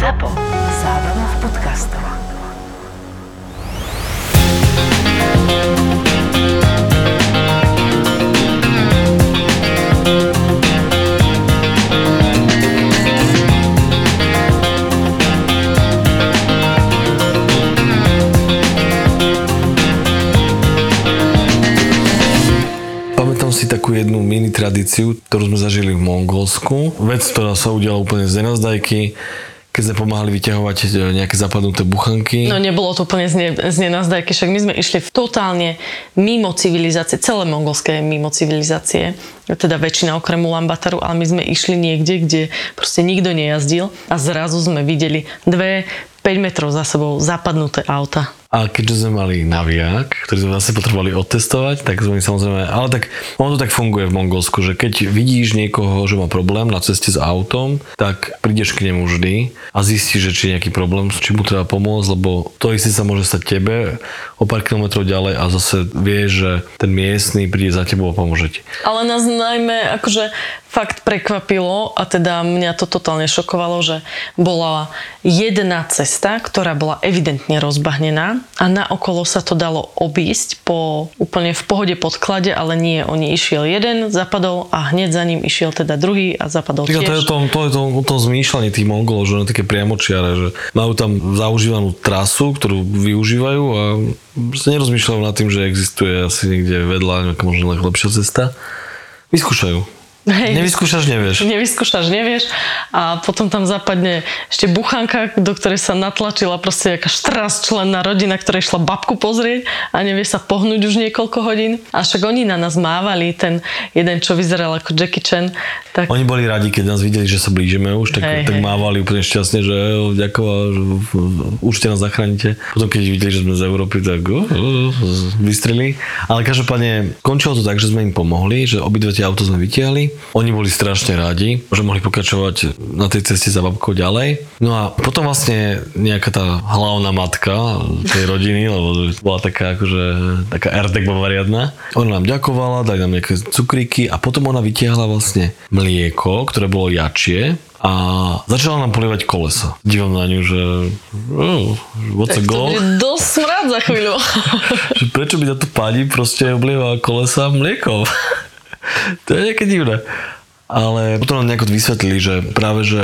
ZAPO. Zábrná v podcastov. Si takú jednu mini tradíciu, ktorú sme zažili v Mongolsku. Vec, ktorá sa udiala úplne z nenazdajky, keď sme pomáhali vyťahovať e, nejaké zapadnuté buchanky. No nebolo to úplne z, ne, z však my sme išli v totálne mimo civilizácie, celé mongolské mimo civilizácie, teda väčšina okrem Ulambataru, ale my sme išli niekde, kde proste nikto nejazdil a zrazu sme videli dve 5 metrov za sebou zapadnuté auta. A keďže sme mali naviak, ktorý sme zase potrebovali otestovať, tak sme samozrejme, ale tak ono to tak funguje v Mongolsku, že keď vidíš niekoho, že má problém na ceste s autom, tak prídeš k nemu vždy a zistíš, že či je nejaký problém, či mu treba pomôcť, lebo to isté sa môže stať tebe o pár kilometrov ďalej a zase vieš, že ten miestny príde za tebou a pomôže ti. Ale nás najmä akože fakt prekvapilo a teda mňa to totálne šokovalo, že bola jedna cesta, ktorá bola evidentne rozbahnená a naokolo sa to dalo obísť po úplne v pohode podklade, ale nie, oni išiel jeden, zapadol a hneď za ním išiel teda druhý a zapadol Týka, to je tiež. tom, to je to, o tom zmýšľaní tých Mongolov, že oni také priamočiare, že majú tam zaužívanú trasu, ktorú využívajú a sa nerozmýšľajú nad tým, že existuje asi niekde vedľa nejaká možno lepšia cesta. Vyskúšajú. Hej. Nevyskúšaš, nevieš. Nevyskúšaš, nevieš. A potom tam zapadne ešte buchanka, do ktorej sa natlačila proste jaká štras členná rodina, ktorá išla babku pozrieť a nevie sa pohnúť už niekoľko hodín. A však oni na nás mávali, ten jeden, čo vyzeral ako Jackie Chan, tak Oni boli radi, keď nás videli, že sa blížime už, tak, Hej, tak hej. mávali úplne šťastne, že ďakujem, že určite nás zachránite. Potom keď videli, že sme z Európy, tak uh, uh, vystreli. Ale každopádne končilo to tak, že sme im pomohli, že obidve tie auto sme vytiahli. Oni boli strašne radi, že mohli pokračovať na tej ceste za babkou ďalej. No a potom vlastne nejaká tá hlavná matka tej rodiny, lebo bola taká akože taká erdek bavariadna. Ona nám ďakovala, dali nám nejaké cukríky a potom ona vytiahla vlastne mlieko, ktoré bolo jačie a začala nám polievať kolesa. Dívam na ňu, že oh, what's a to goal? bude dosť smrad za chvíľu. Prečo by na to pani proste oblieva kolesa mliekom? To je nejaké divné. Ale potom nám nejako vysvetlili, že práve že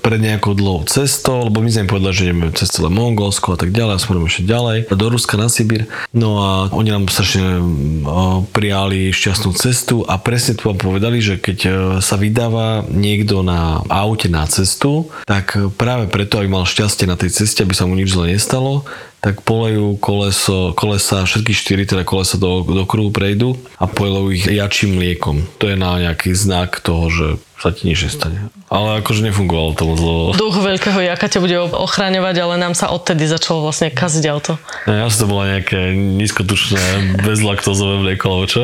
pred nejakou dlhou cestou, lebo my sme im povedali, že ideme cez celé Mongolsko a tak ďalej, a smerujeme ešte ďalej, do Ruska na Sibír. No a oni nám strašne o, prijali šťastnú cestu a presne tu vám povedali, že keď e, sa vydáva niekto na aute na cestu, tak práve preto, aby mal šťastie na tej ceste, aby sa mu nič zle nestalo, tak polejú koleso, kolesa, všetky štyri teda kolesa do, do kruhu prejdú a polejú ich jačím mliekom. To je na nejaký znak toho, že sa ti nič nestane. Ale akože nefungovalo to moc, lebo Duch veľkého jaka ťa bude ochraňovať, ale nám sa odtedy začalo vlastne kaziť auto. ja som to bola nejaké nízkotučné bezlaktozové mlieko, alebo čo?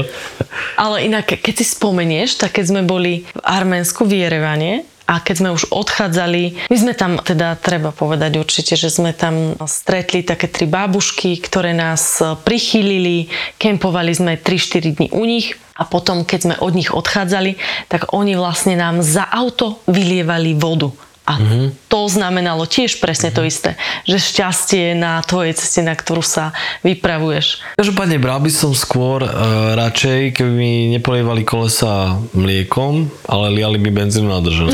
Ale inak, keď si spomenieš, tak keď sme boli v Arménsku v Jerevane, a keď sme už odchádzali, my sme tam, teda treba povedať určite, že sme tam stretli také tri bábušky, ktoré nás prichýlili, kempovali sme 3-4 dní u nich a potom, keď sme od nich odchádzali, tak oni vlastne nám za auto vylievali vodu. A to znamenalo tiež presne to isté, že šťastie na tvojej ceste, na ktorú sa vypravuješ. Každopádne bral by som skôr uh, radšej, keby mi nepolievali kolesa mliekom, ale liali mi benzínu na držu.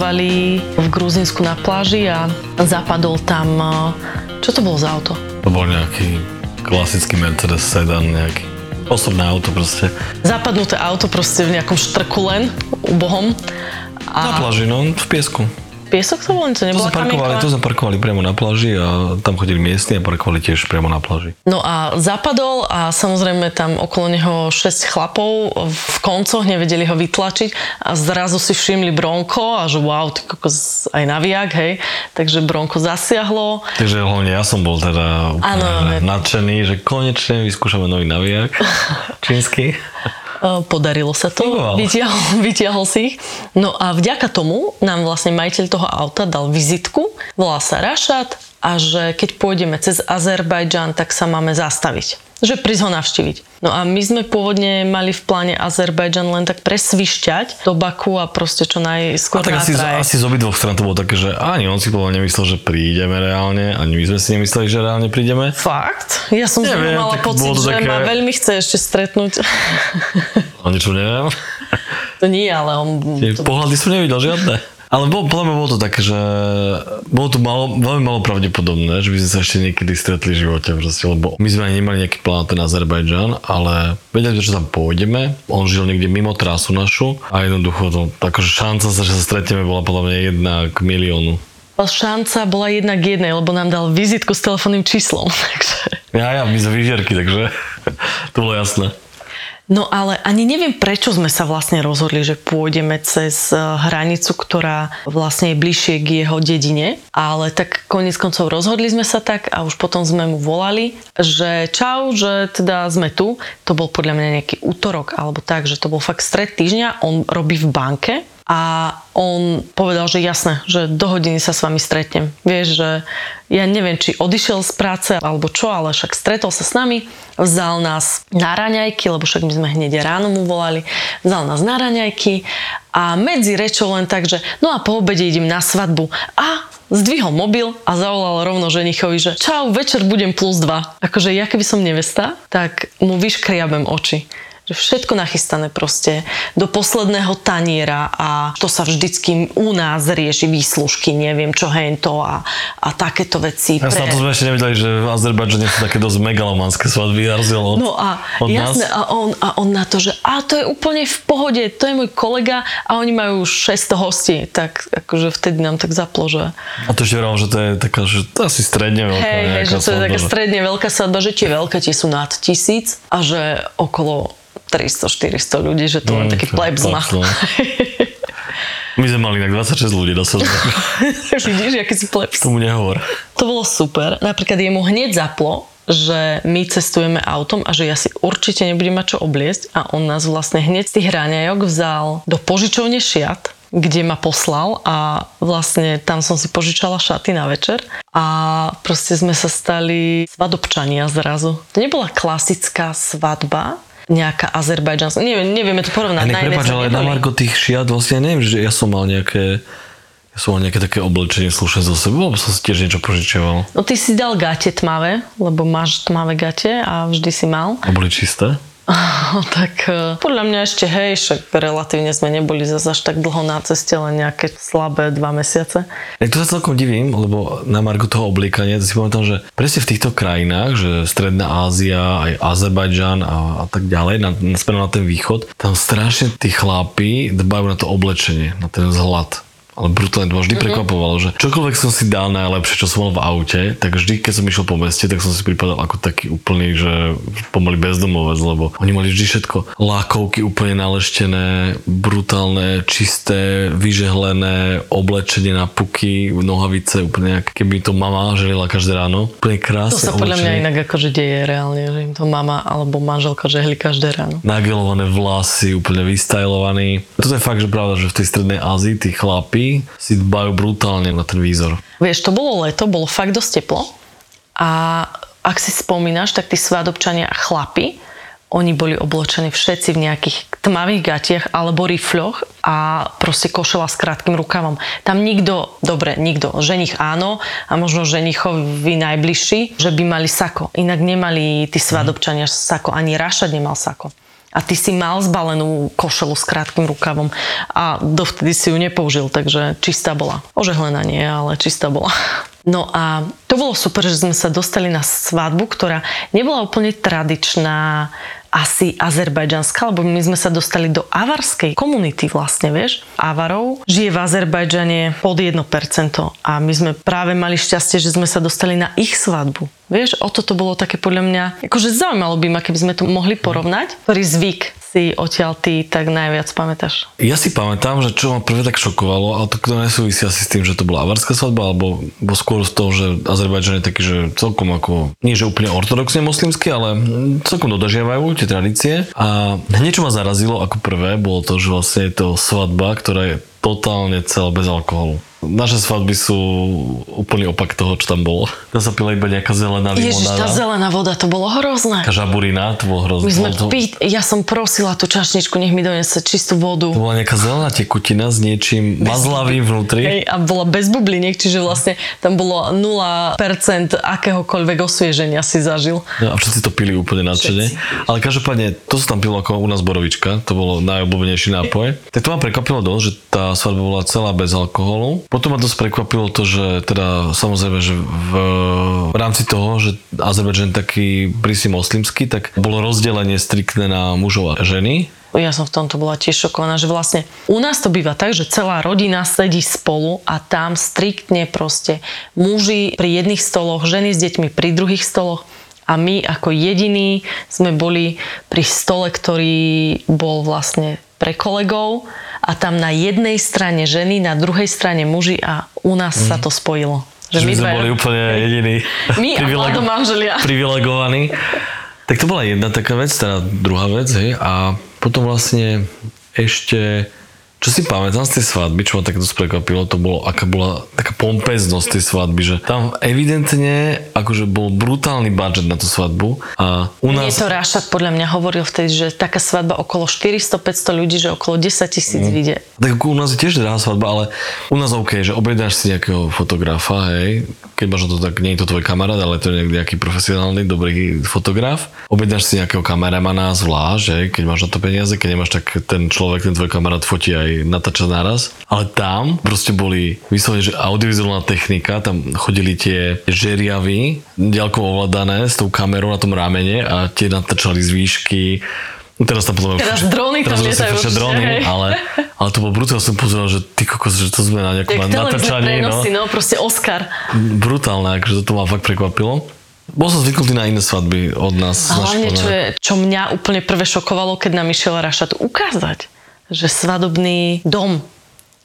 Opaľovali v Gruzinsku na pláži a zapadol tam... Čo to bolo za auto? To bol nejaký klasický Mercedes sedan, nejaký osobné auto proste. Zapadnuté auto proste v nejakom štrku len, ubohom. Na pláži, no, v piesku. Piesok to bol? To To nebola sme, parkovali, to sme parkovali priamo na pláži a tam chodili miestni a parkovali tiež priamo na pláži. No a zapadol a samozrejme tam okolo neho 6 chlapov v koncoch nevedeli ho vytlačiť a zrazu si všimli Bronko a že wow, ty kokos aj naviak, hej. Takže Bronko zasiahlo. Takže hlavne ja som bol teda áno. nadšený, že konečne vyskúšame nový navijak čínsky. E, Podarilo sa to, vytiahol, vytiahol si ich. No a vďaka tomu nám vlastne majiteľ toho auta dal vizitku, volá sa Rašat a že keď pôjdeme cez Azerbajdžan, tak sa máme zastaviť. Že prísť ho navštíviť. No a my sme pôvodne mali v pláne Azerbajdžan len tak presvišťať do Baku a proste čo A najskôr tak na asi, trajekt. asi z obidvoch stran to bolo také, že ani on si povedal nemyslel, že prídeme reálne, ani my sme si nemysleli, že reálne prídeme. Fakt? Ja som z Neviem, mala tak pocit, že také- ma veľmi chce ešte stretnúť. O niečo neviem. to nie, ale on... Tie To... pohľady som nevidel žiadne. Ale bol, podľa mňa bolo to také, že bolo to malo, veľmi malo pravdepodobné, že by sme sa ešte niekedy stretli v živote, proste, lebo my sme ani nemali nejaký plán na ten Azerbajdžan, ale vedeli, že tam pôjdeme. On žil niekde mimo trasu našu a jednoducho to, akože šanca sa, že sa stretneme, bola podľa mňa jedna k miliónu. Šanca bola jedna k jednej, lebo nám dal vizitku s telefónnym číslom. Takže... Ja, ja, my sme vyžierky, takže to bolo jasné. No ale ani neviem, prečo sme sa vlastne rozhodli, že pôjdeme cez eh, hranicu, ktorá vlastne je bližšie k jeho dedine. Ale tak konec koncov rozhodli sme sa tak a už potom sme mu volali, že čau, že teda sme tu. To bol podľa mňa nejaký útorok alebo tak, že to bol fakt stred týždňa. On robí v banke a on povedal, že jasné, že do hodiny sa s vami stretnem. Vieš, že ja neviem, či odišiel z práce alebo čo, ale však stretol sa s nami, vzal nás na raňajky, lebo však my sme hneď ráno mu volali, vzal nás na raňajky a medzi rečou len tak, že no a po obede idem na svadbu a zdvihol mobil a zavolal rovno ženichovi, že čau, večer budem plus dva. Akože ja keby som nevesta, tak mu vyškriabem oči všetko nachystané proste do posledného taniera a to sa vždycky u nás rieši výslužky, neviem čo hento a, a takéto veci. Ja na to sme ešte nevedeli, že v Azerbajdžane sú také dosť megalomanské svadby, rozdiel od, No a od jasné, nás. a on, a on na to, že a to je úplne v pohode, to je môj kolega a oni majú už 600 hostí, tak akože vtedy nám tak zaplo, že A to ešte vral, že to je taká, že to asi stredne veľká hej, že to je taká stredne veľká svadba, že tie veľké tie sú nad tisíc a že okolo 300-400 ľudí, že to len Mm, taký plebs, no. My sme mali tak 26 ľudí svadbe. Vidíš, aký si plebs. Tomu nehovor. To bolo super. Napríklad jemu hneď zaplo, že my cestujeme autom a že ja si určite nebudem mať čo obliecť a on nás vlastne hneď z tých hraňajok vzal do požičovne šiat, kde ma poslal a vlastne tam som si požičala šaty na večer a proste sme sa stali svadobčania zrazu. To nebola klasická svadba, nejaká azerbajdžanská, neviem, nevieme to porovnať. Iné prepáč, ale na. Margo tých šiat vlastne ja neviem, že ja som mal nejaké ja som mal nejaké také oblečenie slušné zo sebou, lebo som si tiež niečo požičiaval. No ty si dal gate tmavé, lebo máš tmavé gate a vždy si mal. A boli čisté. tak eh, podľa mňa ešte hej, však relatívne sme neboli zase až tak dlho na ceste, len nejaké slabé dva mesiace. Tak to sa celkom divím, lebo na Margo toho obliekania, si pamätám, že presne v týchto krajinách, že Stredná Ázia, aj Azerbajdžan a, a tak ďalej, na, na, na ten východ, tam strašne tí chlapi dbajú na to oblečenie, na ten vzhľad. Ale brutálne to ma vždy prekvapovalo, že čokoľvek som si dal najlepšie, čo som mal v aute, tak vždy, keď som išiel po meste, tak som si pripadal ako taký úplný, že pomaly bezdomovec, lebo oni mali vždy všetko lákovky úplne naleštené, brutálne, čisté, vyžehlené, oblečenie na puky, nohavice, úplne ako keby to mama želila každé ráno. Úplne krásne To sa podľa mňa inak akože deje reálne, že im to mama alebo manželka žehli každé ráno. nagelované vlasy, úplne vystajlovaný. Toto je fakt, že pravda, že v tej strednej Ázii tí chlapi si dbajú brutálne na ten výzor. Vieš, to bolo leto, bolo fakt dosť teplo a ak si spomínaš, tak tí svadobčania a chlapi, oni boli oblečení všetci v nejakých tmavých gatiach alebo rifľoch a proste košela s krátkým rukavom. Tam nikto, dobre, nikto, ženich áno a možno ženichovi najbližší, že by mali sako. Inak nemali tí svadobčania sako, ani Rašad nemal sako. A ty si mal zbalenú košelu s krátkým rukavom a dovtedy si ju nepoužil, takže čistá bola. Ožehlená nie, ale čistá bola. No a to bolo super, že sme sa dostali na svadbu, ktorá nebola úplne tradičná, asi azerbajdžanská, lebo my sme sa dostali do avarskej komunity vlastne, vieš. Avarov žije v Azerbajdžane pod 1% a my sme práve mali šťastie, že sme sa dostali na ich svadbu. Vieš, o toto bolo také podľa mňa, akože zaujímalo by ma, keby sme to mohli porovnať, ktorý zvyk si odtiaľ ty tak najviac pamätáš? Ja si pamätám, že čo ma prvé tak šokovalo, ale to, to nesúvisí asi s tým, že to bola avarská svadba, alebo, alebo skôr z toho, že Azerbajdžan je taký, že celkom ako, nie že úplne ortodoxne moslimský, ale celkom dodržiavajú tie tradície. A hneď čo ma zarazilo ako prvé, bolo to, že vlastne je to svadba, ktorá je totálne celá bez alkoholu. Naše svadby sú úplný opak toho, čo tam bolo. Tam sa pila iba nejaká zelená Ježiš, tá limonáda. zelená voda, to bolo hrozné. Taká žaburina, to bolo hrozné. My sme to- pí... Ja som prosila tú čašničku, nech mi donese čistú vodu. To bola nejaká zelená tekutina s niečím mazlavým vnútri. Hej, a bola bez bubliniek, čiže vlastne tam bolo 0% akéhokoľvek osvieženia si zažil. No a všetci to pili úplne nadšene. Ale každopádne, to sa tam pilo ako u nás borovička, to bolo najobľúbenejší nápoj. Tak to ma prekvapilo dosť, že tá svadba bola celá bez alkoholu. Potom ma dosť prekvapilo to, že teda samozrejme, že v, v rámci toho, že Azerbajdžan taký prísne moslimský, tak bolo rozdelenie striktné na mužov a ženy. Ja som v tomto bola tiež šokovaná, že vlastne u nás to býva tak, že celá rodina sedí spolu a tam striktne proste muži pri jedných stoloch, ženy s deťmi pri druhých stoloch a my ako jediní sme boli pri stole, ktorý bol vlastne pre kolegov a tam na jednej strane ženy, na druhej strane muži a u nás sa to spojilo. Mhm. Že my sme dvaja- boli úplne jediní. My a mladomanželia. privilegovaní. Tak to bola jedna taká vec, teda druhá vec, hej. A potom vlastne ešte, čo si pamätám z tej svadby, čo ma tak dosť prekvapilo, to bolo, aká bola taká pompeznosť tej svadby, že tam evidentne akože bol brutálny budget na tú svadbu a u Mne nás... to Rášak podľa mňa hovoril vtedy, že taká svadba okolo 400-500 ľudí, že okolo 10 tisíc Mhm. vyjde. Tak u nás je tiež drahá svadba, ale u nás OK, že objednáš si nejakého fotografa, hej, keď máš to tak, nie je to tvoj kamarát, ale to je nejaký profesionálny, dobrý fotograf. Objednáš si nejakého kameramana zvlášť, hej, keď máš na to peniaze, keď nemáš, tak ten človek, ten tvoj kamarát fotí aj natáča naraz. Ale tam proste boli vyslovene, že audiovizuálna technika, tam chodili tie žeriavy, ďalko ovládané s tou kamerou na tom ramene a tie natáčali z výšky. No Teraz tam potom Teraz dróny teraz lietajú určite, dróny, hej. ale, ale to bol brutál, som pozeral, že ty kokos, že to sme na nejakom natáčaní, no. prenosy, no, proste Oscar. Brutálne, akože to ma fakt prekvapilo. Bol som zvyknutý na iné svadby od nás. A hlavne, čo, je, čo mňa úplne prvé šokovalo, keď nám išiel Rašat ukázať, že svadobný dom,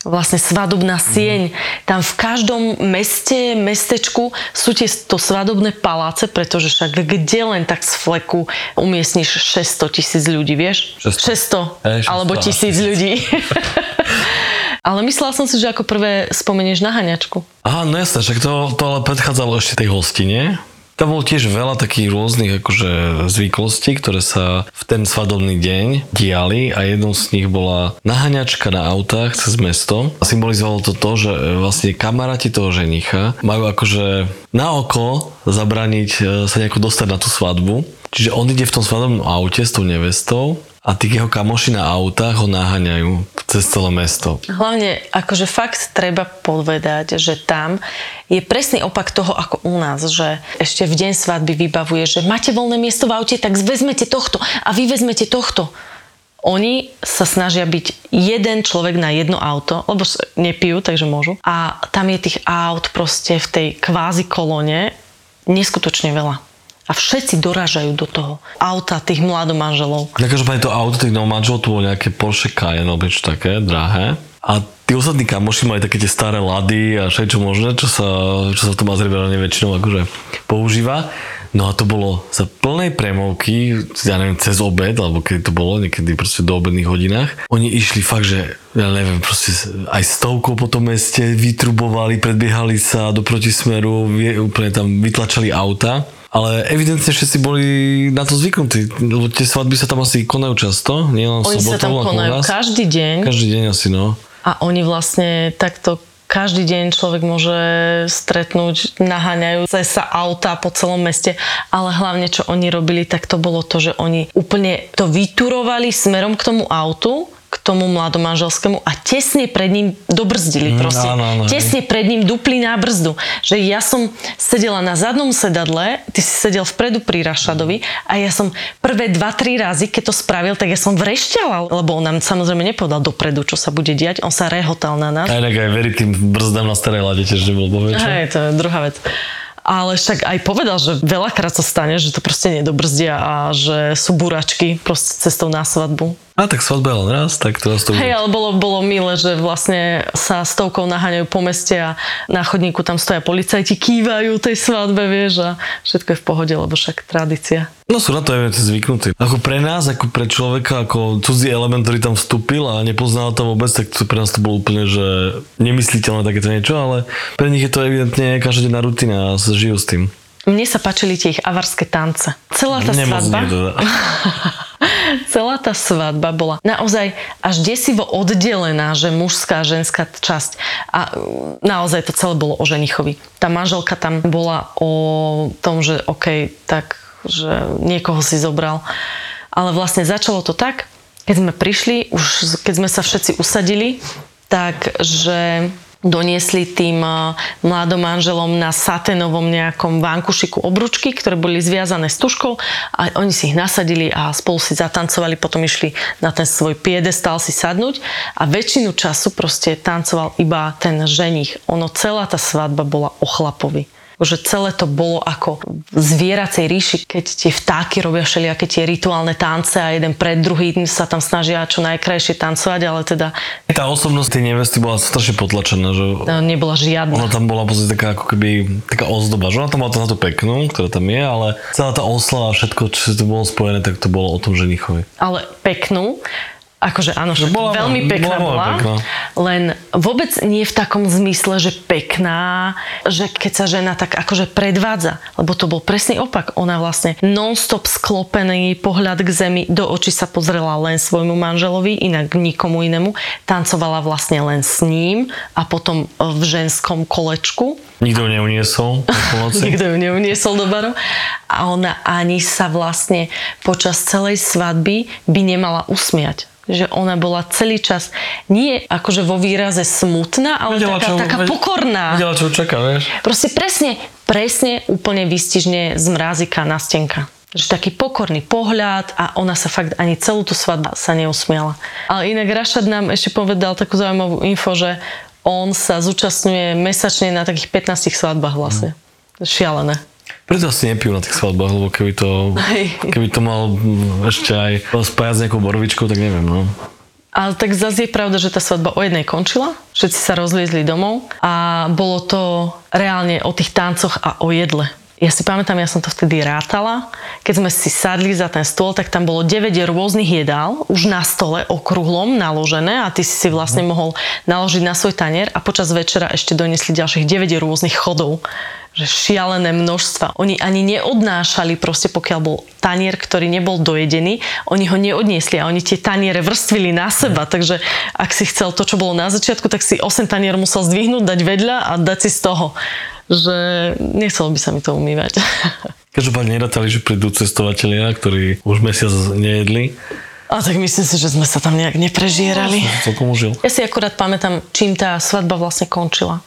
vlastne svadobná sieň, tam v každom meste, mestečku sú tie to svadobné paláce, pretože však kde len tak z fleku umiestniš 600 tisíc ľudí, vieš? 600. Hej, 600, alebo tisíc ľudí. Ale myslela som si, že ako prvé spomenieš na haňačku. Aha, no jasné, však to, to ale predchádzalo ešte tej hostine. Tam bolo tiež veľa takých rôznych akože zvyklostí, ktoré sa v ten svadobný deň diali a jednou z nich bola naháňačka na autách cez mesto. Symbolizovalo to to, že e, vlastne kamaráti toho ženicha majú akože na oko zabraniť e, sa nejako dostať na tú svadbu. Čiže on ide v tom svadobnom aute s tou nevestou a tí jeho kamoši na autách ho naháňajú cez celé mesto. Hlavne, akože fakt treba povedať, že tam je presný opak toho ako u nás, že ešte v deň svadby vybavuje, že máte voľné miesto v aute, tak vezmete tohto a vy vezmete tohto. Oni sa snažia byť jeden človek na jedno auto, lebo nepijú, takže môžu. A tam je tých aut proste v tej kvázi kolóne neskutočne veľa. A všetci dorážajú do toho auta tých mladomanželov. Na každopádne to auto tých nomadžov, to bolo nejaké Porsche Cayenne alebo niečo také, drahé. A tí ostatní kamoši mali také tie staré lady a všetko možné, čo sa, čo sa v tom Azerbajdžane väčšinou akože používa. No a to bolo za plnej premovky, ja neviem, cez obed, alebo keď to bolo, niekedy proste do obedných hodinách. Oni išli fakt, že ja neviem, proste aj stovkou po tom meste vytrubovali, predbiehali sa do protismeru, úplne tam vytlačali auta. Ale evidentne všetci boli na to zvyknutí, lebo tie svadby sa tam asi konajú často, nie len v Oni sobotu, sa tam konajú každý deň. Každý deň asi, no. A oni vlastne takto každý deň človek môže stretnúť, naháňajú sa auta po celom meste, ale hlavne čo oni robili, tak to bolo to, že oni úplne to vyturovali smerom k tomu autu, k tomu mladomanželskému a tesne pred ním dobrzdili Mm, proste. áno, áno, hej. tesne pred ním dupli na brzdu. Že ja som sedela na zadnom sedadle, ty si sedel vpredu pri Rašadovi a ja som prvé 2-3 razy, keď to spravil, tak ja som vrešťala, lebo on nám samozrejme nepovedal dopredu, čo sa bude diať. On sa rehotal na nás. Aj tak aj veriť tým brzdám na starej lade tiež nebol povedať. Hej, to je druhá vec. Ale však aj povedal, že veľakrát sa stane, že to proste nedobrzdia a že sú buračky proste cestou na svadbu. A tak svadba len raz, tak teraz to Hej, bude. ale bolo, bolo milé, že vlastne sa stovkou naháňajú po meste a na chodníku tam stoja policajti, kývajú tej svadbe, vieš, a všetko je v pohode, lebo však tradícia. No sú na to aj zvyknutí. Ako pre nás, ako pre človeka, ako cudzí element, ktorý tam vstúpil a nepoznal to vôbec, tak to pre nás to bolo úplne, že nemysliteľné takéto niečo, ale pre nich je to evidentne každodenná rutina a žijú s tým. Mne sa páčili tie ich avarské tance. Celá tá Nemoc svadba... nie teda. Celá tá svadba bola naozaj až desivo oddelená, že mužská ženská časť. A mm, naozaj to celé bolo o ženichovi. Tá manželka tam bola o tom, že OK, tak, že niekoho si zobral. Ale vlastne začalo to tak, keď sme prišli, už keď sme sa všetci usadili, tak, že doniesli tým eh, mladom manželom na saténovom nejakom vankušiku obručky, ktoré boli zviazané s tuškou a oni si ich nasadili a spolu si zatancovali, potom išli na ten svoj piedestal si sadnúť a väčšinu času proste tancoval iba ten ženich. Ono, celá tá svadba bola o chlapovi že celé to bolo ako v zvieracej ríši, keď tie vtáky robia všelijaké tie rituálne tance a jeden pred druhým sa tam snažia čo najkrajšie tancovať, ale teda Tá osobnosť tej nevesty bola strašne potlačená, že no, nebola žiadna. ona tam bola podstate taká ako keby taká ozdoba, že ona tam mala to na peknú, ktorá tam je, ale celá tá oslava, všetko, čo to bolo spojené, tak to bolo o tom ženichovi. ale peknú. Akože áno, však bola- veľmi pekná bola bola, pekná. len vôbec nie v takom zmysle, že pekná, že keď sa žena tak akože predvádza, lebo to bol presný opak. Ona vlastne non-stop sklopený pohľad k zemi, do očí sa pozrela len svojmu manželovi, inak nikomu inému. Tancovala vlastne len s ním a potom v ženskom kolečku. Nikto ju neuniesol. Nikto ju neuniesol do baru. A ona ani sa vlastne počas celej svadby by nemala usmiať. Že ona bola celý čas nie akože vo výraze smutná, ale Vedela, taká, čo- taká ved- pokorná. Vedela, čo čaká, vieš. Proste presne, presne úplne vystižne z mrázika na stenka. Že taký pokorný pohľad a ona sa fakt ani celú tú svadbu sa neusmiala. Ale inak Rašad nám ešte povedal takú zaujímavú info, že on sa zúčastňuje mesačne na takých 15 svadbách vlastne. Šialené. Preto asi nepijú na tých svadbách, lebo keby to, keby to mal mm, ešte aj spájať s nejakou borovičkou, tak neviem, no. Ale tak zase je pravda, že tá svadba o jednej končila, všetci sa rozliezli domov a bolo to reálne o tých tancoch a o jedle. Ja si pamätám, ja som to vtedy rátala. Keď sme si sadli za ten stôl, tak tam bolo 9 rôznych jedál už na stole okrúhlom naložené a ty si si vlastne mohol naložiť na svoj tanier a počas večera ešte donesli ďalších 9 rôznych chodov že šialené množstva. Oni ani neodnášali proste, pokiaľ bol tanier, ktorý nebol dojedený, oni ho neodniesli a oni tie taniere vrstvili na seba, takže ak si chcel to, čo bolo na začiatku, tak si 8 tanier musel zdvihnúť, dať vedľa a dať si z toho. Že nechcelo by sa mi to umývať. Každopádne nerátali, že prídu cestovatelia, ktorí už mesiac nejedli. A tak myslím si, že sme sa tam nejak neprežierali. Užil. Ja si akurát pamätám, čím tá svadba vlastne končila.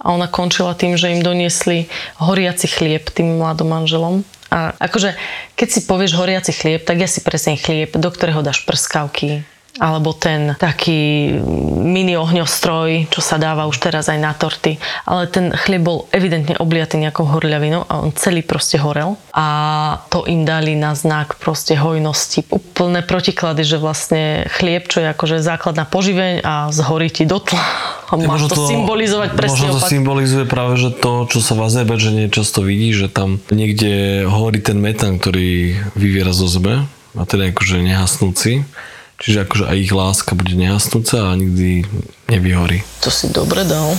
A ona končila tým, že im doniesli horiaci chlieb tým mladom manželom. A akože, keď si povieš horiaci chlieb, tak ja si presne chlieb, do ktorého dáš prskavky, alebo ten taký mini ohňostroj, čo sa dáva už teraz aj na torty. Ale ten chlieb bol evidentne obliatý nejakou horľavinou a on celý proste horel. A to im dali na znak proste hojnosti. Úplné protiklady, že vlastne chlieb, čo je akože základná poživeň a zhorí ti do tla. A máš to, symbolizovať presne Možno to opak. symbolizuje práve, že to, čo sa v Azerbajdžane často vidí, že tam niekde horí ten metán, ktorý vyviera zo zeme a teda akože nehasnúci. Čiže akože aj ich láska bude nehasnúca a nikdy nevyhorí. To si dobre dal.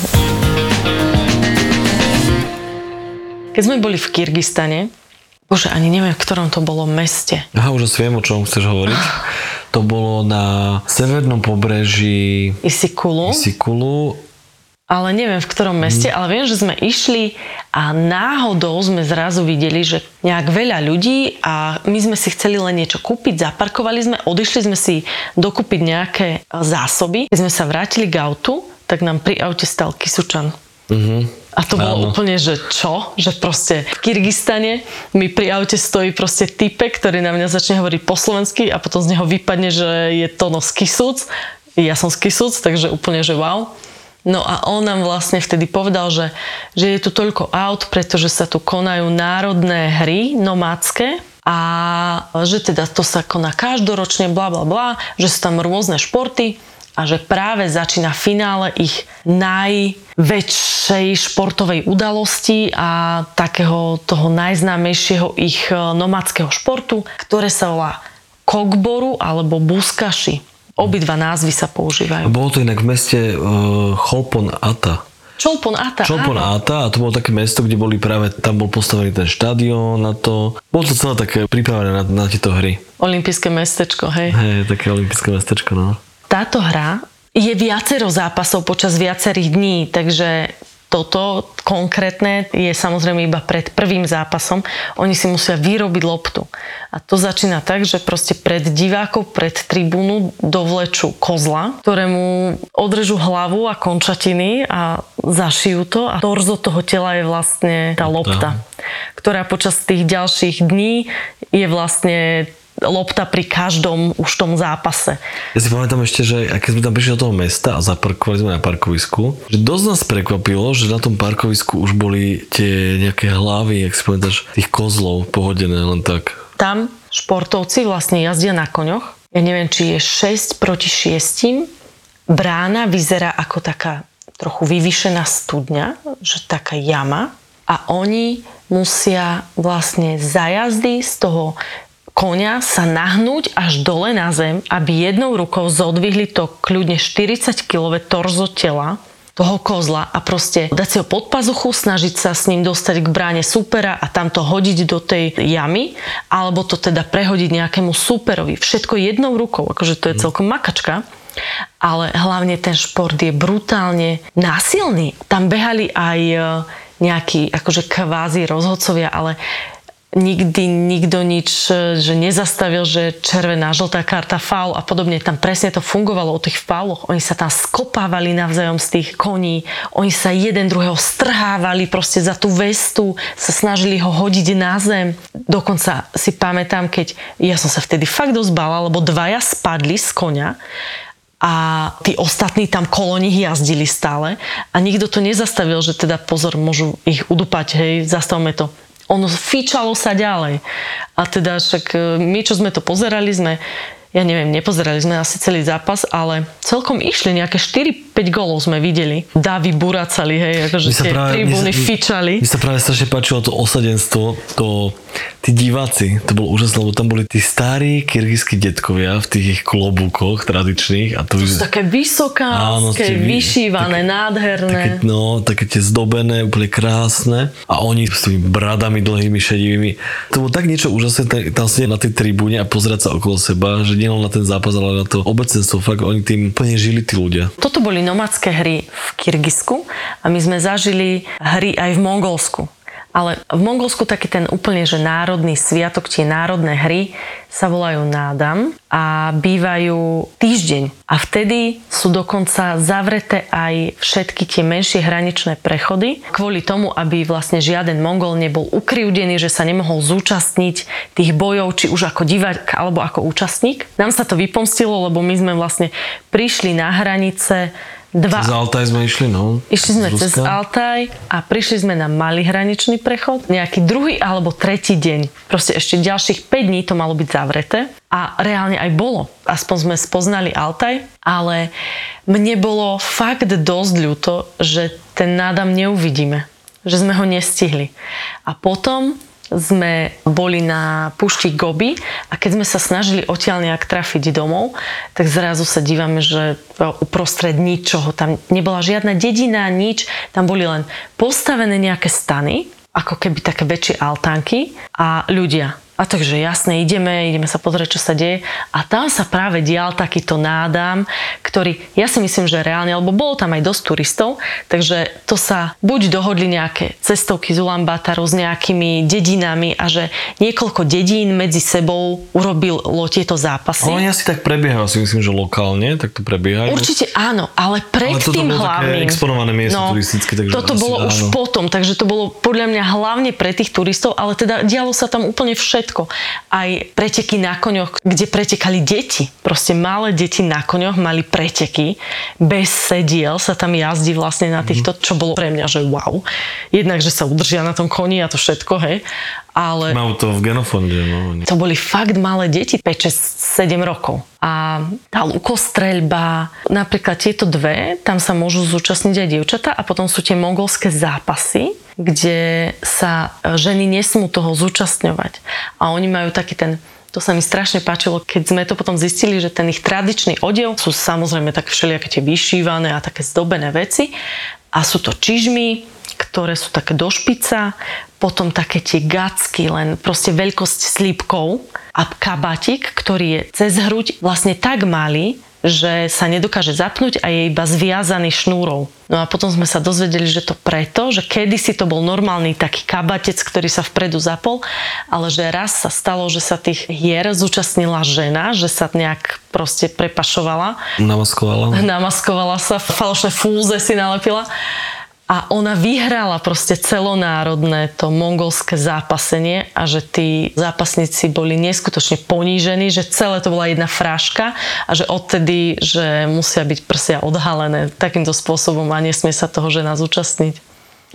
Keď sme boli v Kyrgyzstane, bože, ani neviem, v ktorom to bolo meste. Aha, už asi viem, o čom chceš hovoriť. To bolo na severnom pobreží Isikulu. Sikulu. Ale neviem v ktorom meste, ale viem, že sme išli a náhodou sme zrazu videli, že nejak veľa ľudí a my sme si chceli len niečo kúpiť, zaparkovali sme, odišli sme si dokúpiť nejaké e, zásoby. Keď sme sa vrátili k autu, tak nám pri aute stal Kisučan. A to bolo Áno. úplne, že čo? Že proste v Kyrgyzstane mi pri aute stojí proste typek, ktorý na mňa začne hovoriť po slovensky a potom z neho vypadne, že je to no z Kisúc. Ja som z Kisúc, takže úplne, že wow. No a on nám vlastne vtedy povedal, že, že je tu toľko aut, pretože sa tu konajú národné hry nomádske a že teda to sa koná každoročne, bla bla bla, že sú tam rôzne športy a že práve začína finále ich najväčšej športovej udalosti a takého toho najznámejšieho ich e, nomadského športu, ktoré sa volá kokboru alebo buskaši. Obidva názvy sa používajú. bolo to inak v meste uh, Cholpon Ata. Čolpon Ata, Čolpon. Ata a to bolo také mesto, kde boli práve, tam bol postavený ten štadión na to. Bolo to celé také pripravené na, na tieto hry. Olympijské mestečko, hej. Hej, také olympijské mestečko, no. Táto hra je viacero zápasov počas viacerých dní, takže toto konkrétne je samozrejme iba pred prvým zápasom. Oni si musia vyrobiť loptu. A to začína tak, že proste pred divákov, pred tribúnu dovlečú kozla, ktorému odrežú hlavu a končatiny a zašijú to a torzo toho tela je vlastne tá lopta, ktorá počas tých ďalších dní je vlastne lopta pri každom už tom zápase. Ja si pamätám ešte, že keď sme tam prišli do toho mesta a zaparkovali sme na parkovisku, že dosť nás prekvapilo, že na tom parkovisku už boli tie nejaké hlavy, jak si pamätáš, tých kozlov pohodené len tak. Tam športovci vlastne jazdia na koňoch. Ja neviem, či je 6 proti 6. Brána vyzerá ako taká trochu vyvýšená studňa, že taká jama a oni musia vlastne za jazdy z toho konia sa nahnúť až dole na zem, aby jednou rukou zodvihli to kľudne 40-kilové torzo tela toho kozla a proste dať si ho pod pazuchu, snažiť sa s ním dostať k bráne supera a tam to hodiť do tej jamy, alebo to teda prehodiť nejakému superovi. Všetko jednou rukou, akože to je celkom makačka. Ale hlavne ten šport je brutálne násilný. Tam behali aj e, nejakí akože kvázi rozhodcovia, ale nikdy nikto nič, e, že nezastavil, že červená, žltá karta, faul a podobne. Tam presne to fungovalo o tých fauloch. Oni sa tam skopávali navzájom z tých koní. Oni sa jeden druhého strhávali proste za tú vestu, sa snažili ho hodiť na zem. Dokonca si pamätám, keď ja som sa vtedy fakt dosť bála, lebo dvaja spadli z konia a tí ostatní tam kolo nich jazdili stále a nikto to nezastavil, že teda pozor, môžu ich udupať, hej, zastavme to. Ono fičalo sa ďalej. A teda však e, my, čo sme to pozerali, sme ja neviem, nepozerali sme asi celý zápas, ale celkom išli, nejaké 4-5 golov sme videli. Davy buracali, hej, akože tie práve- tribúny sa- fičali. Mi sa práve strašne páčilo to osadenstvo, to, tí diváci, to bolo úžasné, lebo tam boli tí starí kyrgyzskí detkovia v tých ich klobúkoch tradičných a to, To sú také Áno, vysokánske, ste vy- vyšívané, nádherné. Také, no, také tie zdobené, úplne krásne. A oni s tými bradami dlhými, šedivými. To bolo tak niečo úžasné tam sedieť na tej tribúne a pozerať sa okolo seba, že nielen na ten zápas, ale na to obecenstvo. Fakt, oni tým úplne žili tí ľudia. Toto boli nomadské hry v Kyrgyzsku a my sme zažili hry aj v Mongolsku. Ale v Mongolsku taký ten úplne, že národný sviatok, tie národné hry sa volajú Nádam a bývajú týždeň. A vtedy sú dokonca zavreté aj všetky tie menšie hraničné prechody kvôli tomu, aby vlastne žiaden Mongol nebol ukrivdený, že sa nemohol zúčastniť tých bojov, či už ako divák alebo ako účastník. Nám sa to vypomstilo, lebo my sme vlastne prišli na hranice dva, Z Altaj sme išli, no. Išli sme cez. Altaj a prišli sme na malý hraničný prechod. Nejaký druhý alebo tretí deň. Proste ešte ďalších 5 dní to malo byť zavreté. A reálne aj bolo. Aspoň sme spoznali Altaj, ale mne bolo fakt dosť ľúto, že ten nádam neuvidíme. Že sme ho nestihli. A potom sme boli na púšti Gobi a keď sme sa snažili odtiaľ nejak trafiť domov, tak zrazu sa dívame, že uprostred ničoho, tam nebola žiadna dedina, nič, tam boli len postavené nejaké stany, ako keby také väčšie altánky a ľudia. A takže jasne, ideme, ideme sa pozrieť, čo sa deje. A tam sa práve dial takýto nádam, ktorý, ja si myslím, že reálne, lebo bolo tam aj dosť turistov, takže to sa buď dohodli nejaké cestovky z Ulambataru s nejakými dedinami a že niekoľko dedín medzi sebou urobilo tieto zápasy. Oni asi tak prebiehajú, si myslím, že lokálne, tak to prebiehajú. Určite áno, ale pred Ale toto tým hlavným. No, exponované miesto turistické, takže Toto bolo už áno. potom, takže to bolo podľa mňa hlavne pre tých turistov, ale teda dialo sa tam úplne všetko. Všetko. Aj preteky na koňoch, kde pretekali deti. Proste malé deti na koňoch mali preteky. Bez sediel sa tam jazdí vlastne na týchto, čo bolo pre mňa, že wow. Jednak, že sa udržia na tom koni a to všetko, hej. Ale Majú to v genofonde, no. to boli fakt malé deti, 5, 6, 7 rokov. A tá lukostreľba, napríklad tieto dve, tam sa môžu zúčastniť aj dievčatá a potom sú tie mongolské zápasy, kde sa ženy nesmú toho zúčastňovať. A oni majú taký ten to sa mi strašne páčilo, keď sme to potom zistili, že ten ich tradičný odev sú samozrejme také všelijaké tie vyšívané a také zdobené veci. A sú to čižmy, ktoré sú také do špica, potom také tie gacky, len proste veľkosť slípkov a kabátik, ktorý je cez hruď vlastne tak malý, že sa nedokáže zapnúť a je iba zviazaný šnúrou. No a potom sme sa dozvedeli, že to preto, že kedysi to bol normálny taký kabatec, ktorý sa vpredu zapol, ale že raz sa stalo, že sa tých hier zúčastnila žena, že sa nejak proste prepašovala, Namaskovala. namaskovala sa, falošné fúze si nalepila a ona vyhrala proste celonárodné to mongolské zápasenie a že tí zápasníci boli neskutočne ponížení, že celé to bola jedna fráška a že odtedy, že musia byť prsia odhalené takýmto spôsobom a nesmie sa toho žena zúčastniť.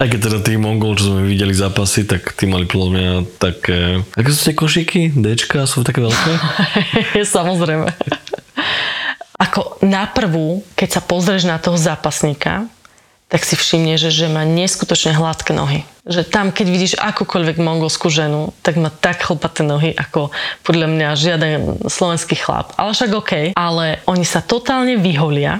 Aj keď teda tí Mongol, čo sme videli zápasy, tak tí mali podľa mňa také... Aké sú tie košíky? Dčka sú také veľké? Samozrejme. Ako na prvú, keď sa pozrieš na toho zápasníka, tak si všimneš, že, že má neskutočne hladké nohy. Že tam, keď vidíš akúkoľvek mongolskú ženu, tak má tak chlpaté nohy, ako podľa mňa žiaden slovenský chlap. Ale však OK. Ale oni sa totálne vyholia,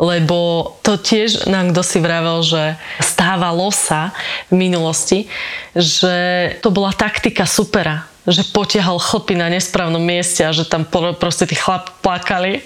lebo to tiež nám kto si vravel, že stávalo sa v minulosti, že to bola taktika supera že potiahal chlpy na nesprávnom mieste a že tam proste tí chlap plakali.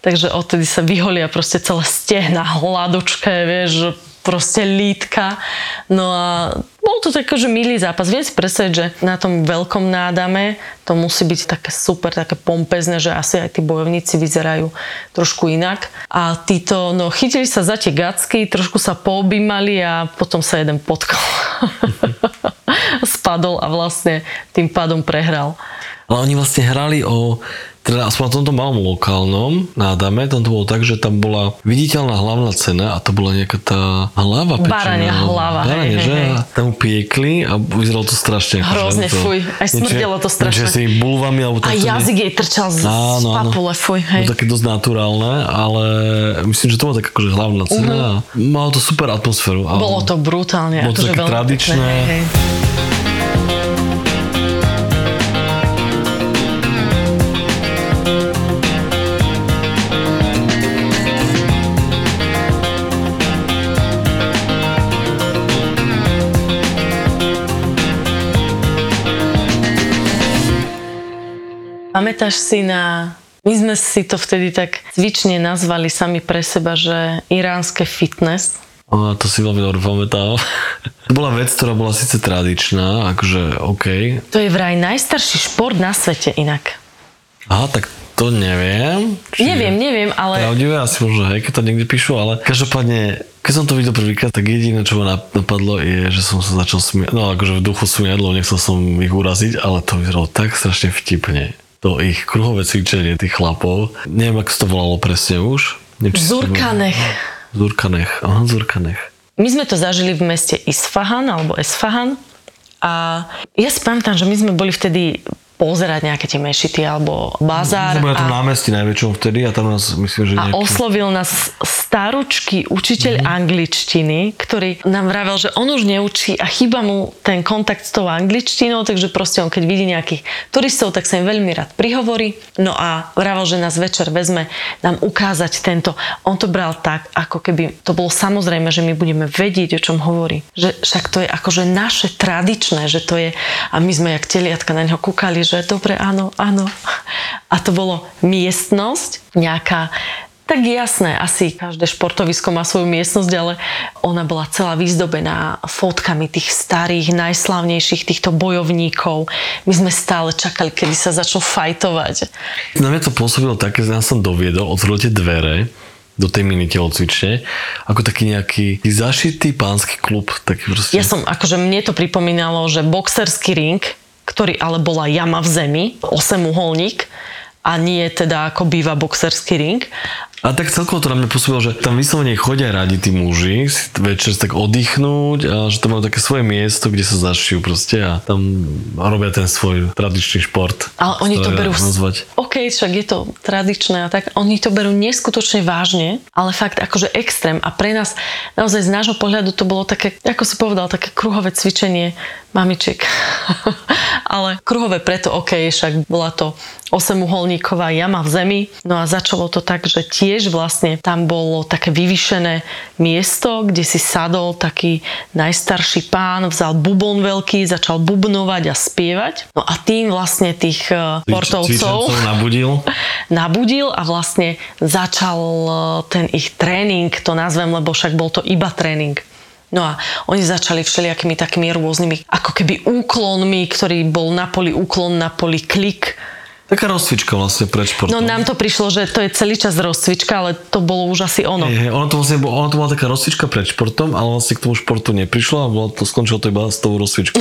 Takže odtedy sa vyholia proste celé stehna, hladučké, vieš, proste lítka. No a bol to taký, že milý zápas. Viem si predstaviť, že na tom veľkom nádame to musí byť také super, také pompezne, že asi aj tí bojovníci vyzerajú trošku inak. A títo, no chytili sa za tie gacky, trošku sa poobímali a potom sa jeden potkol. Spadol a vlastne tým pádom prehral. Ale oni vlastne hrali o teda aspoň na tomto malom lokálnom nádame, tam to bolo tak, že tam bola viditeľná hlavná cena a to bola nejaká tá hlava pečená. Barania hlava, Barania, hej, že? hej. A tam piekli a vyzeralo to strašne. akože Hrozne, to, fuj, aj smrdelo to strašne. Niečo s tými bulvami alebo A takto nie- jazyk jej trčal z, z Áno, áno. papule, fuj, hej. No také dosť naturálne, ale myslím, že to bola taká akože hlavná cena a malo to super atmosféru. Bolo to brutálne. Bolo to akože také tradičné. Pekné, hej, hej. Pamätáš si na... My sme si to vtedy tak cvične nazvali sami pre seba, že iránske fitness. A to si veľmi dobre pamätám. to bola vec, ktorá bola síce tradičná, akože OK. To je vraj najstarší šport na svete inak. Aha, tak to neviem. Či Neviem, neviem, ale Pravdivé, asi možno, hej, keď to niekde píšu, ale každopádne, keď som to videl prvýkrát, tak jediné, čo ma nap- napadlo, je, že som sa začal smiať, no akože v duchu smiať, lebo nechcel som ich uraziť, ale to vyzeralo tak strašne vtipne. To ich kruhové cvičenie tých chlapov. Neviem, ako to volalo presne už. To- Zurkanech. Zurkanech, aha, Zurkanech. My sme to zažili v meste Isfahan alebo Esfahan a ja si pamätám, že my sme boli vtedy pozerať nejaké tie mešity alebo bazár. My sme na tom a- námestí najväčšom vtedy a tam nás, myslím, že A nejaký... oslovil nás staručký učiteľ Mhm. angličtiny, ktorý nám vravel, že on už neučí a chýba mu ten kontakt s tou angličtinou, takže proste on keď vidí nejakých turistov, tak sa im veľmi rád prihovorí. No a vravel, že nás večer vezme nám ukázať tento. On to bral tak, ako keby to bolo samozrejme, že my budeme vedieť, o čom hovorí. Že však to je akože naše tradičné, že to je, a my sme jak teliatka na neho kúkali, že dobre, áno, áno. A to bolo miestnosť, nejaká tak jasné, asi každé športovisko má svoju miestnosť, ale ona bola celá vyzdobená fotkami tých starých, najslavnejších týchto bojovníkov. My sme stále čakali, kedy sa začnú fajtovať. Na mňa to pôsobilo také, že nás som doviedol, otvoril tie dvere do tej mini telocvične, ako taký nejaký zašitý pánsky klub. Taký proste. Ja som, akože mne to pripomínalo, že boxerský ring, ktorý ale bola jama v zemi, osemuholník a nie teda ako býva boxerský ring. A tak celkovo to na mňa pôsobilo, že tam vyslovene chodia radi tí muži si večer tak oddychnúť a že to majú také svoje miesto, kde sa zašijú proste a tam robia ten svoj tradičný šport. Ale oni to berú... Nazvať. OK, však je to tradičné a tak. Oni to berú neskutočne vážne, ale fakt akože extrém. A pre nás, naozaj z nášho pohľadu to bolo také, ako si povedal, také kruhové cvičenie mamičiek. ale kruhové preto, OK, však bola to osemuholníková jama v zemi. No a začalo to tak, že tiež vlastne tam bolo také vyvyšené miesto, kde si sadol taký najstarší pán, vzal bubon veľký, začal bubnovať a spievať. No a tým vlastne tých športovcov Cvičencov nabudil. nabudil a vlastne začal eh, ten ich tréning, to nazvem, lebo však bol to iba tréning. No a oni začali všelijakými takými rôznymi, ako keby úklonmi, ktorý bol na poli úklon, na poli klik. Taká rozcvička vlastne pred športom. No nám to prišlo, že to je celý čas rozcvička, ale to bolo už asi ono. Hej, ono to vlastne, ono to bola taká rozcvička pred športom, ale vlastne k tomu športu neprišlo a bolo to, skončilo to iba s tou rozcvičkou.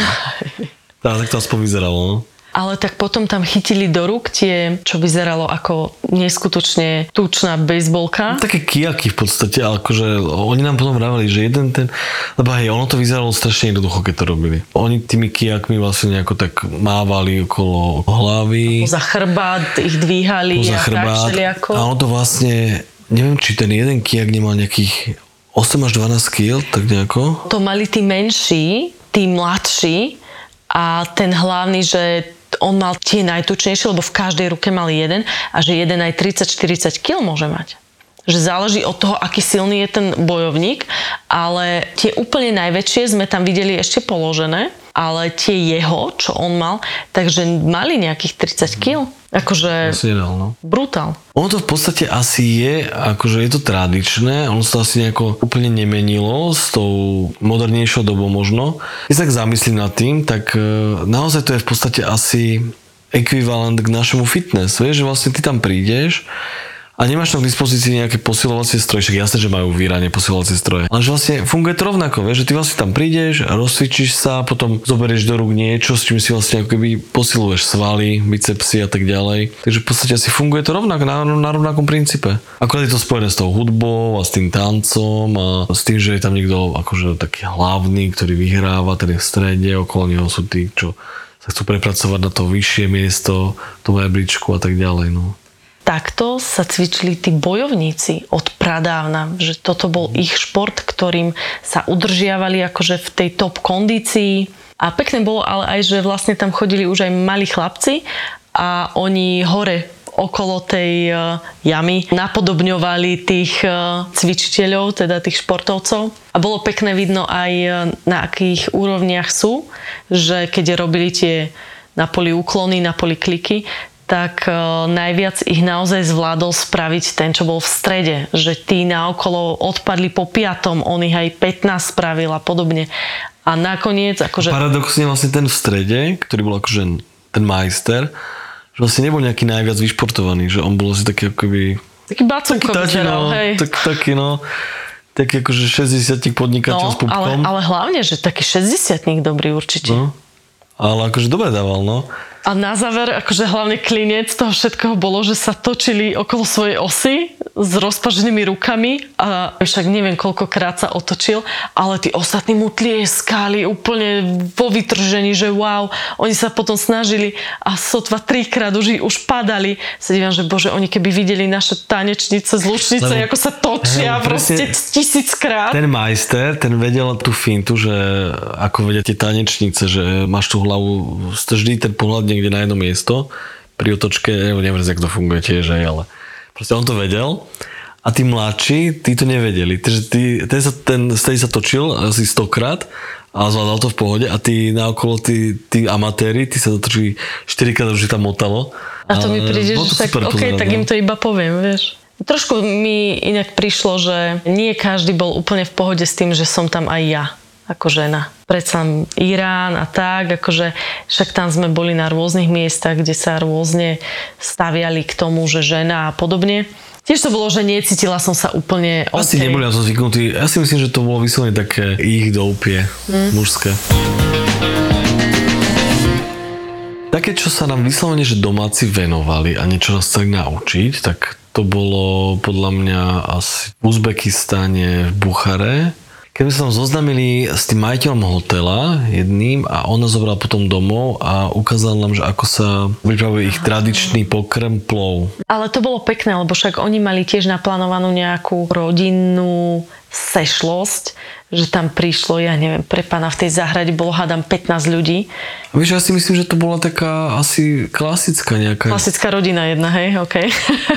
tak, tak to aspoň vyzeralo, no. Ale tak potom tam chytili do rúk tie, čo vyzeralo ako neskutočne tučná bejsbolka. Také kijaky v podstate, ale akože oni nám potom vraveli, že jeden ten, lebo hej, ono to vyzeralo strašne jednoducho, keď to robili. Oni tými kijakmi vlastne nejako tak mávali okolo hlavy. Za chrbát ich dvíhali a tak chrbát. všelijako. A ono to vlastne, neviem, či ten jeden kijak nemal nejakých 8 až 12 kg, tak nejako. To mali tí menší, tí mladší a ten hlavný, že on mal tie najtučnejšie, lebo v každej ruke mal jeden a že jeden aj 30-40 kg môže mať. Že záleží od toho, aký silný je ten bojovník, ale tie úplne najväčšie sme tam videli ešte položené, ale tie jeho, čo on mal, takže mali nejakých 30 kg. Akože Asi nedal, no. brutál. Ono to v podstate asi je, akože je to tradičné, ono sa to asi nejako úplne nemenilo s tou modernejšou dobou možno. Keď sa tak zamyslím nad tým, tak e, naozaj to je v podstate asi ekvivalent k našemu fitness. Vieš, že vlastne ty tam prídeš a nemáš tam k dispozícii nejaké posilovacie stroje, však jasné, že majú v posilovacie stroje. Ale že vlastne funguje to rovnako, vieš, že ty vlastne tam prídeš, rozcvičíš sa, potom zoberieš do rúk niečo, s čím si vlastne ako keby posiluješ svaly, bicepsy a tak ďalej. Takže v podstate asi funguje to rovnako, na, na rovnakom princípe. Akorát je to spojené s tou hudbou a s tým tancom a s tým, že je tam niekto akože taký hlavný, ktorý vyhráva, ten je v strede, okolo neho sú tí, čo sa chcú prepracovať na to vyššie miesto, tú rebríčku a tak ďalej. No. Takto sa cvičili tí bojovníci od pradávna, že toto bol ich šport, ktorým sa udržiavali akože v tej top kondícii. A pekné bolo ale aj, že vlastne tam chodili už aj malí chlapci a oni hore okolo tej e, jamy napodobňovali tých e, cvičiteľov, teda tých športovcov. A bolo pekné vidno aj e, na akých úrovniach sú, že keď robili tie na poli úklony, na poli kliky, tak uh, najviac ich naozaj zvládol spraviť ten, čo bol v strede. Že tí naokolo odpadli po piatom, on ich aj 15 spravil a podobne. A nakoniec, akože... Paradoxne vlastne ten v strede, ktorý bol akože ten majster, že vlastne nebol nejaký najviac vyšportovaný, že on bol asi taký akoby... Taký bacúko taký, no, hej. tak, taký no, taký akože 60 podnikateľ s No, pupkom. ale, ale hlavne, že taký 60 dobrý určite. No. Ale akože dobre dával, no. A na záver, akože hlavne klinec toho všetkého bolo, že sa točili okolo svojej osy s rozpaženými rukami a však neviem koľkokrát sa otočil, ale tí ostatní mu tlieskali úplne vo vytržení, že wow, oni sa potom snažili a sotva trikrát už, už padali. Sa dívam, že bože, oni keby videli naše tanečnice z lučnice, Lebo- ako sa točia Hej, proste tisíckrát. Ten majster, ten vedel tú fintu, že ako vedia tie tanečnice, že máš tú hlavu, vždy ten pohľad niekde na jedno miesto, pri otočke, neviem, jak to funguje tiež, aj, ale proste on to vedel. A tí mladší, tí to nevedeli. Takže tí, ten, sa, ten stej sa točil asi stokrát a zvládal to v pohode a tí naokolo, tí, tí amatéri, tí sa točili 4 krát, už tam motalo. A to mi príde, že tak, OK, pozerať, tak no. im to iba poviem, vieš. Trošku mi inak prišlo, že nie každý bol úplne v pohode s tým, že som tam aj ja ako žena. Predsa Irán a tak, akože však tam sme boli na rôznych miestach, kde sa rôzne staviali k tomu, že žena a podobne. Tiež to bolo, že necítila som sa úplne Asi OK. neboli na to zvyknutí. Ja si myslím, že to bolo vyslovene také ich doupie, Hm. mužské. Také, čo sa nám vyslovene, že domáci venovali a niečo nás chceli naučiť, tak to bolo podľa mňa asi v Uzbekistane, v Buchare. Sa tam zoznamili s tým majiteľom hotela jedným a on nás zobral potom domov a ukázal nám, že ako sa pripravuje ich tradičný pokrm plov. Ale to bolo pekné, lebo však oni mali tiež naplánovanú nejakú rodinnú sešlosť, že tam prišlo, ja neviem, pre pána v tej záhrade bolo hádam 15 ľudí. A vieš, ja si myslím, že to bola taká asi klasická nejaká... Klasická rodina jedna, hej, OK.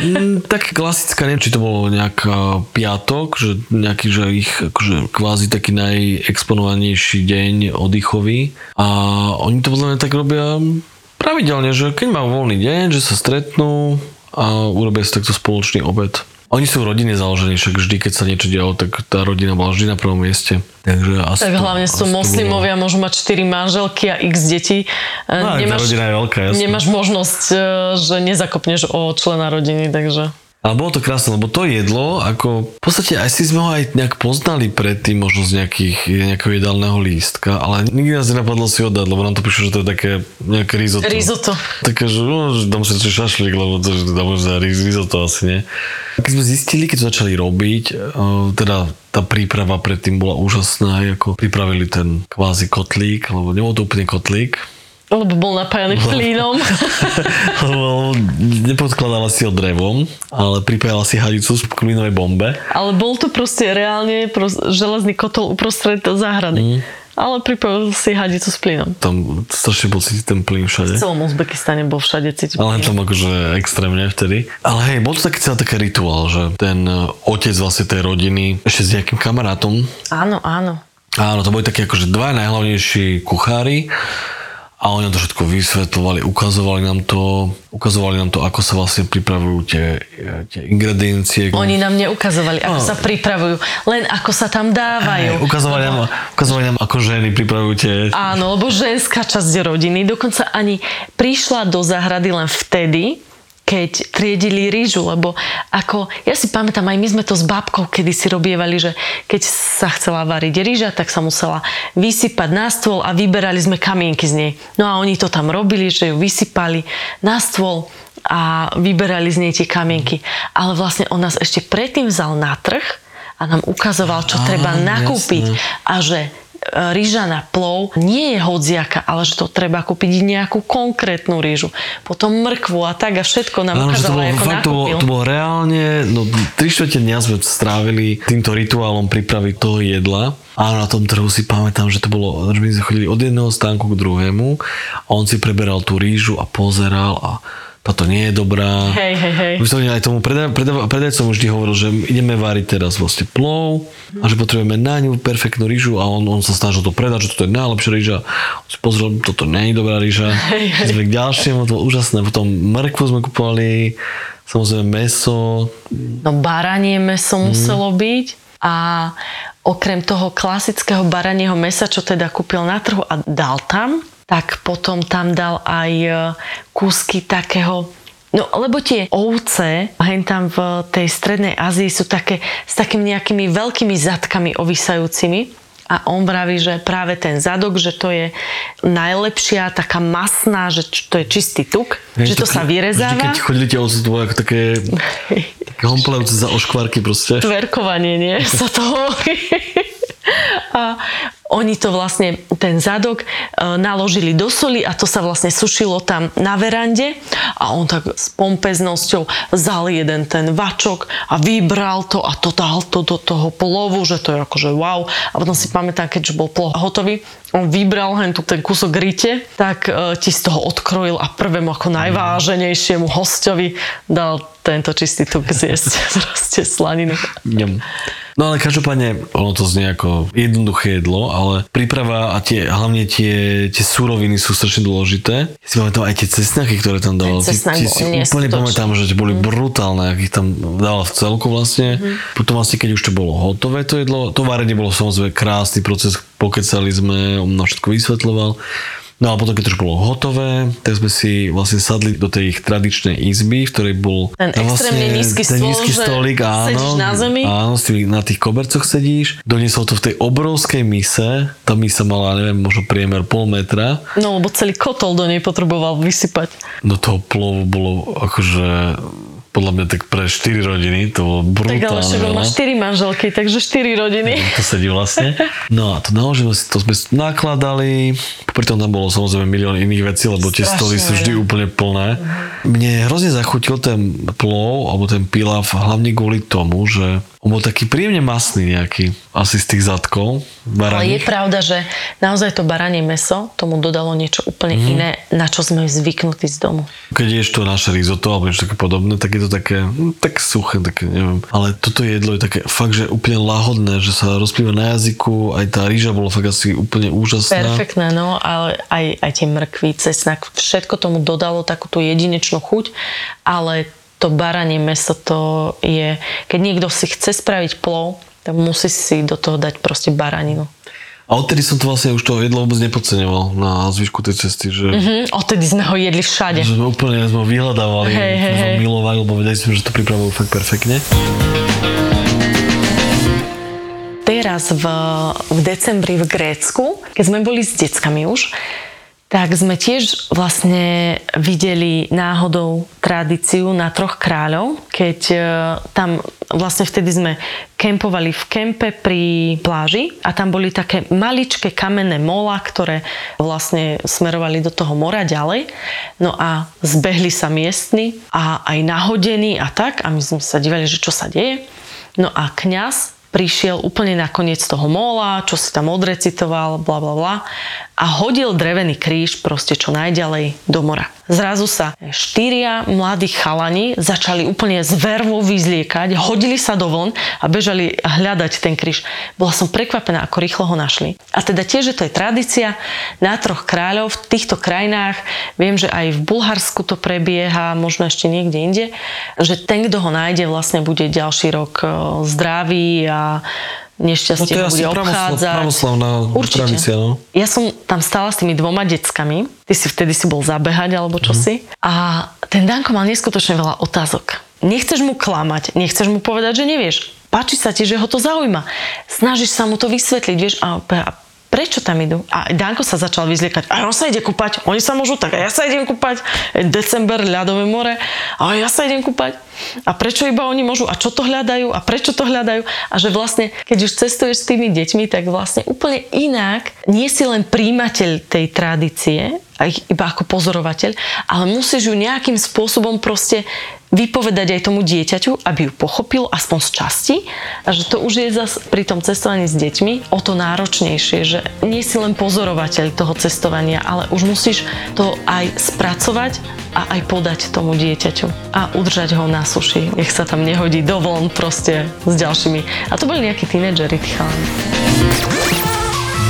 Mm, tak klasická, neviem, či to bolo nejaká piatok, že nejaký, že ich akože kvázi taký najexponovanejší deň oddychový. A oni to podľa mňa tak robia pravidelne, že keď majú voľný deň, že sa stretnú a urobia si takto spoločný obed. Oni sú rodine založení, však vždy, keď sa niečo dialo, tak tá rodina bola vždy na prvom mieste. Takže asi Tak to, hlavne asi sú moslimovia, môžu mať 4 manželky a x detí. E, No, tá rodina je veľká, jasné. nemáš možnosť, e, že nezakopneš o člena rodiny, takže... Ale bolo to krásne, lebo to jedlo, ako v podstate aj si sme ho aj nejak poznali predtým, možno z nejakých, nejakého jedálneho lístka, ale nikdy nás nenapadlo si ho dať, lebo nám to prišlo, že to je také nejaké risotto. Risotto. Také, že no, že dám si šašlík, lebo to, že dám za ris- risotto asi nie. Keď sme zistili, keď to začali robiť, uh, teda tá príprava predtým bola úžasná, ako pripravili ten kvázi kotlík, lebo nebol to úplne kotlík, Lebo bol napájaný plínom. lebo nepodkladala si ho drevom, ale pripájala si hadicu z klínovej bombe. Ale bol to proste reálne pros- železný kotol uprostred záhrady. Mm. Ale pripojil si hadicu s plynom. Tam strašne bol cítiť ten plyn V všade. celom Uzbekistane bol všade cítiť Ale tam akože extrémne vtedy. Ale hej, bol to taký celý taký rituál, že ten e, otec vlastne tej rodiny, ešte s nejakým kamarátom, Áno, áno. áno, to boli takí akože dva najhlavnejší kuchári a oni nám to všetko vysvetľovali, ukazovali nám to, ukazovali nám to, ako sa vlastne pripravujú tie, e, tie ingrediencie. Oni nám neukazovali, ako No. sa pripravujú, len ako sa tam dávajú. Hej, ukazovali, nám, ukazovali nám, ako ženy pripravujú tie... Áno, lebo ženská časť rodiny dokonca ani prišla do záhrady len vtedy, keď triedili rýžu, lebo ako, ja si pamätám, aj my sme to s bábkou kedy si robievali, že keď sa chcela variť rýža, tak sa musela vysypať na stôl a vyberali sme kamienky z nej. No a oni to tam robili, že ju vysypali na stôl a vyberali z nej tie kamienky. Ale vlastne on nás ešte predtým vzal na trh a nám ukazoval, čo Á, treba nakúpiť a že rýža na plov nie je hodziaka, ale že to treba kúpiť nejakú konkrétnu rýžu. Potom mrkvu a tak a všetko nám to ukázalo, bolo, ako fakt, to bolo, to bolo reálne, no 3 čtvrte dňa sme strávili týmto rituálom prípravy toho jedla. Áno, na tom trhu si pamätám, že to bolo, že my sme chodili od jedného stánku k druhému a on si preberal tú rýžu a pozeral a táto nie je dobrá. Hej, hej, hej. Vyslovene aj tomu predaj, predaj, predajcom vždy hovoril, že ideme váriť teraz vlastne plov a že potrebujeme na ňu perfektnú rýžu a on, on sa snažil to predať, že toto je najlepšia rýža. On si pozrel, toto nie je dobrá rýža. Hej, hej. Sme k ďalšiemu, to bolo úžasné. Potom mrkvu sme kupovali, samozrejme meso. No baranie meso Mhm. muselo byť a okrem toho klasického baranieho mesa, čo teda kúpil na trhu a dal tam, tak potom tam dal aj e, kúsky takého No, lebo tie ovce, hen tam v tej strednej Ázii sú také s takými nejakými veľkými zadkami ovisajúcimi. A on vraví, že práve ten zadok, že to je najlepšia, taká masná, že to je čistý tuk, že to sa Vždy, vyrezáva. keď chodili tie ovce, to ako také, také homplevce za oškvarky proste. tverkovanie, nie? Sa to hovorí. A oni to vlastne, ten zadok, e, naložili do soli a to sa vlastne sušilo tam na verande a on tak s pompeznosťou vzal jeden ten vačok a vybral to a to dal to do toho polovu, že to je akože wow. A potom si pamätám, keď bol plov hotový, on vybral hen tu ten kúsok rite, tak e, ti z toho odkrojil a prvému ako najváženejšiemu hostovi dal tento čistý tuk zjesť. Proste slaninu. Ňam. No ale každopádne, ono to znie ako jednoduché jedlo, ale príprava a tie, hlavne tie, tie súroviny sú strašne dôležité. Ja si pamätám aj tie cesnaky, ktoré tam dával. Cesnak si úplne pamätám, že boli brutálne, ak ich tam dával v celku vlastne. Potom vlastne, keď už to bolo hotové to jedlo, to varenie bolo samozrejme krásny proces, pokecali sme, on nám všetko vysvetľoval. No a potom, keď to už bolo hotové, tak sme si vlastne sadli do tej ich tradičnej izby, v ktorej bol Ten tam extrémne nízky ten stôl, nízky stolík, áno, sedíš na zemi. Áno, na tých kobercoch sedíš. Doniesol to v tej obrovskej mise. Tá misa mala, neviem, možno priemer pol metra. No, lebo celý kotol do nej potreboval vysypať. Do toho plovu bolo akože podľa mňa tak pre 4 rodiny, to bolo Tak ale brutálne. však má veľa. 4 manželky, takže 4 rodiny. to sedí vlastne. No a to naozaj to sme nakladali. Popri tom tam bolo samozrejme milión iných vecí, lebo tie Strašne stoly sú vždy veľa. úplne plné. Mne hrozne zachutil ten plov, alebo ten pilav, hlavne kvôli tomu, že on bol taký príjemne masný nejaký, asi z tých zadkov, Ale je pravda, že naozaj to baranie meso tomu dodalo niečo úplne Mhm. iné, na čo sme zvyknutí z domu. Keď ješ to naše risotto alebo niečo také podobné, tak je to také, hm, tak suché, také neviem. Ale toto jedlo je také fakt, že úplne lahodné, že sa rozplýva na jazyku, aj tá rýža bola fakt asi úplne úžasná. Perfektné, no, ale aj, aj tie mrkvy, cesnak, všetko tomu dodalo takú tú jedinečnú chuť, ale to baranie meso to je, keď niekto si chce spraviť plov, tak musí si do toho dať proste baraninu. A odtedy som to vlastne už to jedlo vôbec nepodceňoval na zvyšku tej cesty, že, mm-hmm. Hm, odtedy sme ho jedli všade. že sme úplne sme ho vyhľadávali, hej, sme ho milovali, lebo vedeli sme, že to pripravujú fakt perfektne. teraz v, v decembri v Grécku, keď sme boli s deckami už, tak sme tiež vlastne videli náhodou tradíciu na troch kráľov, keď e, tam vlastne vtedy sme kempovali v kempe pri pláži a tam boli také maličké kamenné mola, ktoré vlastne smerovali do toho mora ďalej. No a zbehli sa miestni a aj nahodení a tak a my sme sa divali, že čo sa deje. No a kňaz prišiel úplne na koniec toho mola, čo si tam odrecitoval, bla bla bla a hodil drevený kríž proste čo najďalej do mora. Zrazu sa štyria mladí chalani začali úplne z vervou vyzliekať, hodili sa do vln a bežali hľadať ten kríž. Bola som prekvapená, ako rýchlo ho našli. A teda tiež, že to je tradícia na troch kráľov v týchto krajinách. Viem, že aj v Bulharsku to prebieha, možno ešte niekde inde, že ten, kto ho nájde, vlastne bude ďalší rok e, zdravý a nešťastie No to bude obchádzať. pravoslavná Určite. tradícia, no. Ja som tam stála s tými dvoma deckami. Ty si vtedy si bol zabehať alebo čo si. A ten Danko mal neskutočne veľa otázok. Nechceš mu klamať, nechceš mu povedať, že nevieš. Páči sa ti, že ho to zaujíma. Snažíš sa mu to vysvetliť, vieš, a, a prečo tam idú? A Danko sa začal vyzliekať. A on sa ide kúpať, oni sa môžu tak, a ja sa idem kúpať. December, ľadové more, a ja sa idem kúpať. A prečo iba oni môžu? A čo to hľadajú? A prečo to hľadajú? A že vlastne, keď už cestuješ s tými deťmi, tak vlastne úplne inak nie si len príjimateľ tej tradície, a ich iba ako pozorovateľ, ale musíš ju nejakým spôsobom proste vypovedať aj tomu dieťaťu, aby ju pochopil aspoň z časti a že to už je zas pri tom cestovaní s deťmi o to náročnejšie, že nie si len pozorovateľ toho cestovania, ale už musíš to aj spracovať a aj podať tomu dieťaťu a udržať ho na suši, nech sa tam nehodí do vln proste s ďalšími. A to boli nejakí tínedžeri, tí chalani.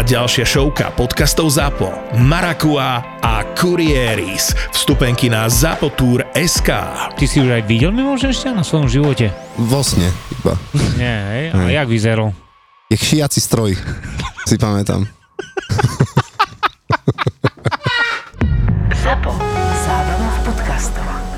ďalšia šovka podcastov ZAPO, Marakua a Kurieris. Vstupenky na zapotur.sk Ty si už aj videl mimoženšťa na svojom živote? Vlastne, iba. Nie, hej? A hej. jak vyzeral? Jak šiaci stroj, si pamätám. ZAPO. Zábrná v podcastovách.